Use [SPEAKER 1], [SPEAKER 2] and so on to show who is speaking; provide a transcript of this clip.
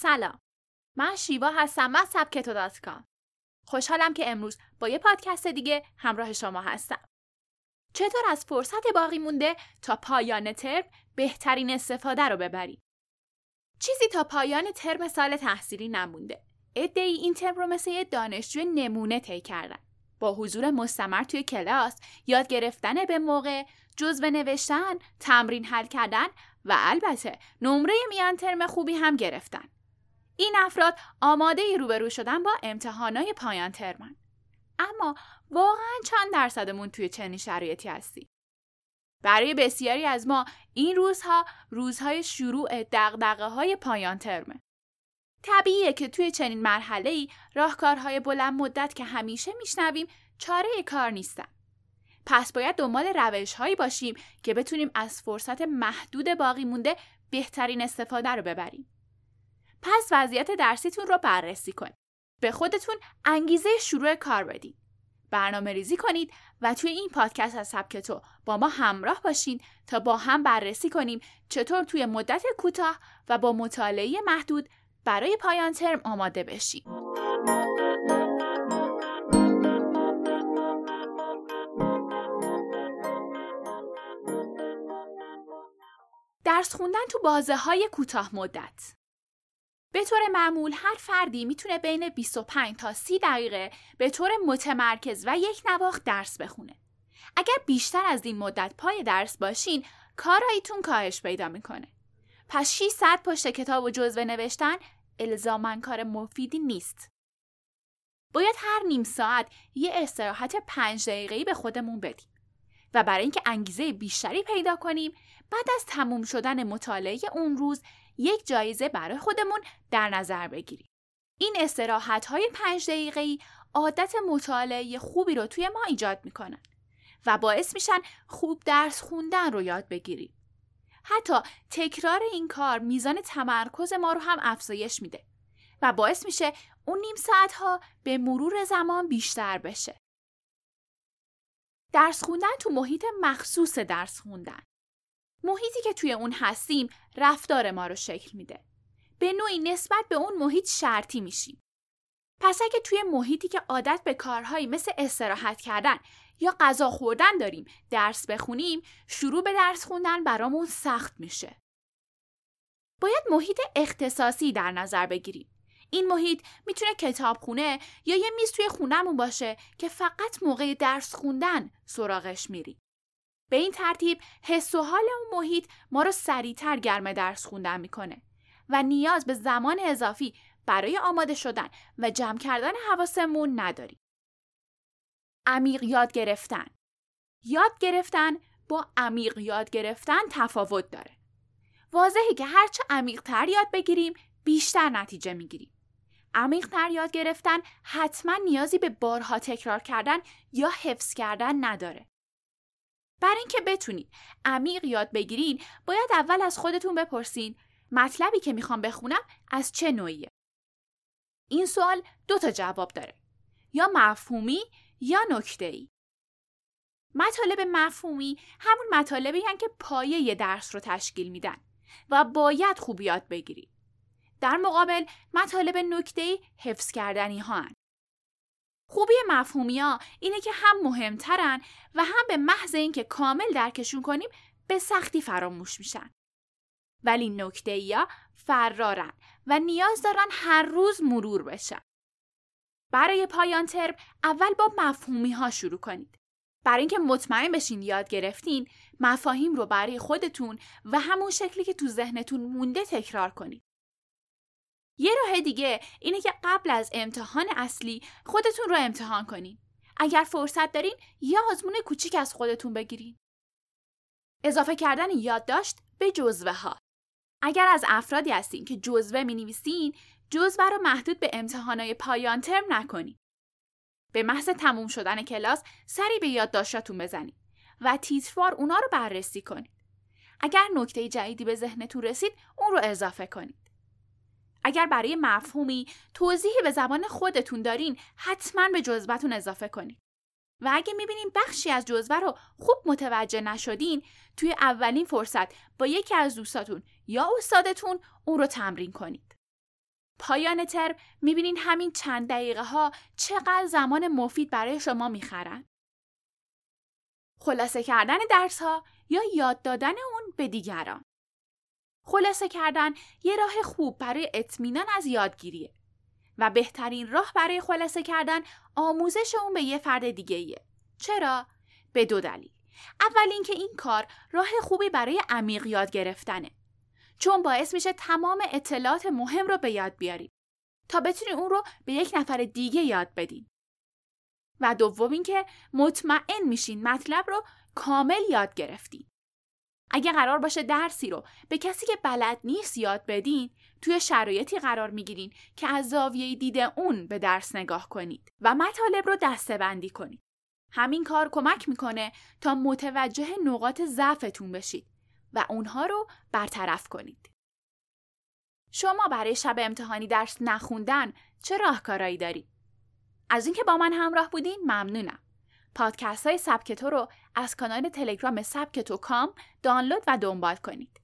[SPEAKER 1] سلام. من شیوا هستم از سبکتو دات کام. خوشحالم که امروز با یه پادکست دیگه همراه شما هستم. چطور از فرصت باقی مونده تا پایان ترم بهترین استفاده رو ببریم چیزی تا پایان ترم سال تحصیلی نمونده. ای این ترم رو مثل یه دانشجوی نمونه طی کردن. با حضور مستمر توی کلاس یاد گرفتن به موقع جزوه نوشتن تمرین حل کردن و البته نمره میان ترم خوبی هم گرفتن. این افراد آماده روبرو شدن با امتحانای پایان ترمن اما واقعا چند درصدمون توی چنین شرایطی هستیم برای بسیاری از ما این روزها روزهای شروع دقدقه های پایان ترمه. طبیعیه که توی چنین مرحله ای راهکارهای بلند مدت که همیشه میشنویم چاره کار نیستن. پس باید دنبال روش هایی باشیم که بتونیم از فرصت محدود باقی مونده بهترین استفاده رو ببریم. پس وضعیت درسیتون رو بررسی کنید. به خودتون انگیزه شروع کار بدید. برنامه ریزی کنید و توی این پادکست از سبک تو با ما همراه باشین تا با هم بررسی کنیم چطور توی مدت کوتاه و با مطالعه محدود برای پایان ترم آماده بشیم. درس خوندن تو بازه های کوتاه مدت به طور معمول هر فردی می‌تونه بین 25 تا 30 دقیقه به طور متمرکز و یک نواخت درس بخونه. اگر بیشتر از این مدت پای درس باشین، کاراییتون کاهش پیدا می‌کنه. پس 6 ساعت پشت کتاب و جزوه نوشتن الزامن کار مفیدی نیست. باید هر نیم ساعت یه استراحت 5 دقیقه‌ای به خودمون بدیم. و برای اینکه انگیزه بیشتری پیدا کنیم بعد از تموم شدن مطالعه اون روز یک جایزه برای خودمون در نظر بگیریم. این استراحت های پنج دقیقه عادت مطالعه خوبی رو توی ما ایجاد می‌کنن و باعث میشن خوب درس خوندن رو یاد بگیریم. حتی تکرار این کار میزان تمرکز ما رو هم افزایش میده و باعث میشه اون نیم ساعت ها به مرور زمان بیشتر بشه. درس خوندن تو محیط مخصوص درس خوندن. محیطی که توی اون هستیم رفتار ما رو شکل میده. به نوعی نسبت به اون محیط شرطی میشیم. پس اگه توی محیطی که عادت به کارهایی مثل استراحت کردن یا غذا خوردن داریم درس بخونیم شروع به درس خوندن برامون سخت میشه. باید محیط اختصاصی در نظر بگیریم. این محیط می‌تونه کتابخونه یا یه میز توی خونهمون باشه که فقط موقع درس خوندن سراغش میریم. به این ترتیب حس و حال اون محیط ما رو سریعتر گرم درس خوندن می‌کنه و نیاز به زمان اضافی برای آماده شدن و جمع کردن حواسمون نداریم. عمیق یاد گرفتن یاد گرفتن با عمیق یاد گرفتن تفاوت داره. واضحه که هرچه عمیق تر یاد بگیریم بیشتر نتیجه می‌گیریم. عمیق تر یاد گرفتن حتما نیازی به بارها تکرار کردن یا حفظ کردن نداره. برای اینکه بتونید عمیق یاد بگیرین باید اول از خودتون بپرسین مطلبی که می‌خوام بخونم از چه نوعیه؟ این سوال دو تا جواب داره. یا مفهومی یا نکته ای مطالب مفهومی همون مطالبی هن که پایه درس رو تشکیل میدن و باید خوب یاد بگیرید. در مقابل مطالب نکته ای حفظ کردنی ها هن. خوبی مفهومی ها اینه که هم مهمترن و هم به محض اینکه کامل درکشون کنیم به سختی فراموش میشن. ولی نکته یا فرارن و نیاز دارن هر روز مرور بشن. برای پایان ترم اول با مفهومی ها شروع کنید. برای اینکه مطمئن بشین یاد گرفتین مفاهیم رو برای خودتون و همون شکلی که تو ذهنتون مونده تکرار کنید. یه راه دیگه اینه که قبل از امتحان اصلی خودتون رو امتحان کنین. اگر فرصت دارین یا آزمون کوچیک از خودتون بگیرین. اضافه کردن یادداشت به جزوه ها. اگر از افرادی هستین که جزوه می نویسین، جزوه رو محدود به امتحانای پایان ترم نکنین. به محض تموم شدن کلاس سری به یادداشتاتون بزنید و تیتروار اونا رو بررسی کنید. اگر نکته جدیدی به ذهنتون رسید، اون رو اضافه کنید. اگر برای مفهومی توضیحی به زبان خودتون دارین حتما به جزوهتون اضافه کنید. و اگه می‌بینین بخشی از جزوه رو خوب متوجه نشدین توی اولین فرصت با یکی از دوستاتون یا استادتون اون رو تمرین کنید. پایان ترم می‌بینین همین چند دقیقه ها چقدر زمان مفید برای شما می‌خرن. خلاصه کردن درس ها یا یاد دادن اون به دیگران. خلاصه کردن یه راه خوب برای اطمینان از یادگیریه و بهترین راه برای خلاصه کردن آموزش اون به یه فرد دیگه ایه. چرا؟ به دو دلیل. اول اینکه این کار راه خوبی برای عمیق یاد گرفتنه. چون باعث میشه تمام اطلاعات مهم رو به یاد بیارید تا بتونی اون رو به یک نفر دیگه یاد بدین. و دوم اینکه مطمئن میشین مطلب رو کامل یاد گرفتین. اگه قرار باشه درسی رو به کسی که بلد نیست یاد بدین توی شرایطی قرار می‌گیرین که از زاویه دید اون به درس نگاه کنید و مطالب رو دسته بندی کنید. همین کار کمک می‌کنه تا متوجه نقاط ضعفتون بشید و اونها رو برطرف کنید. شما برای شب امتحانی درس نخوندن چه راهکارایی دارید؟ از اینکه با من همراه بودین ممنونم. پادکست های سبکتو رو از کانال تلگرام سبکتو کام دانلود و دنبال کنید.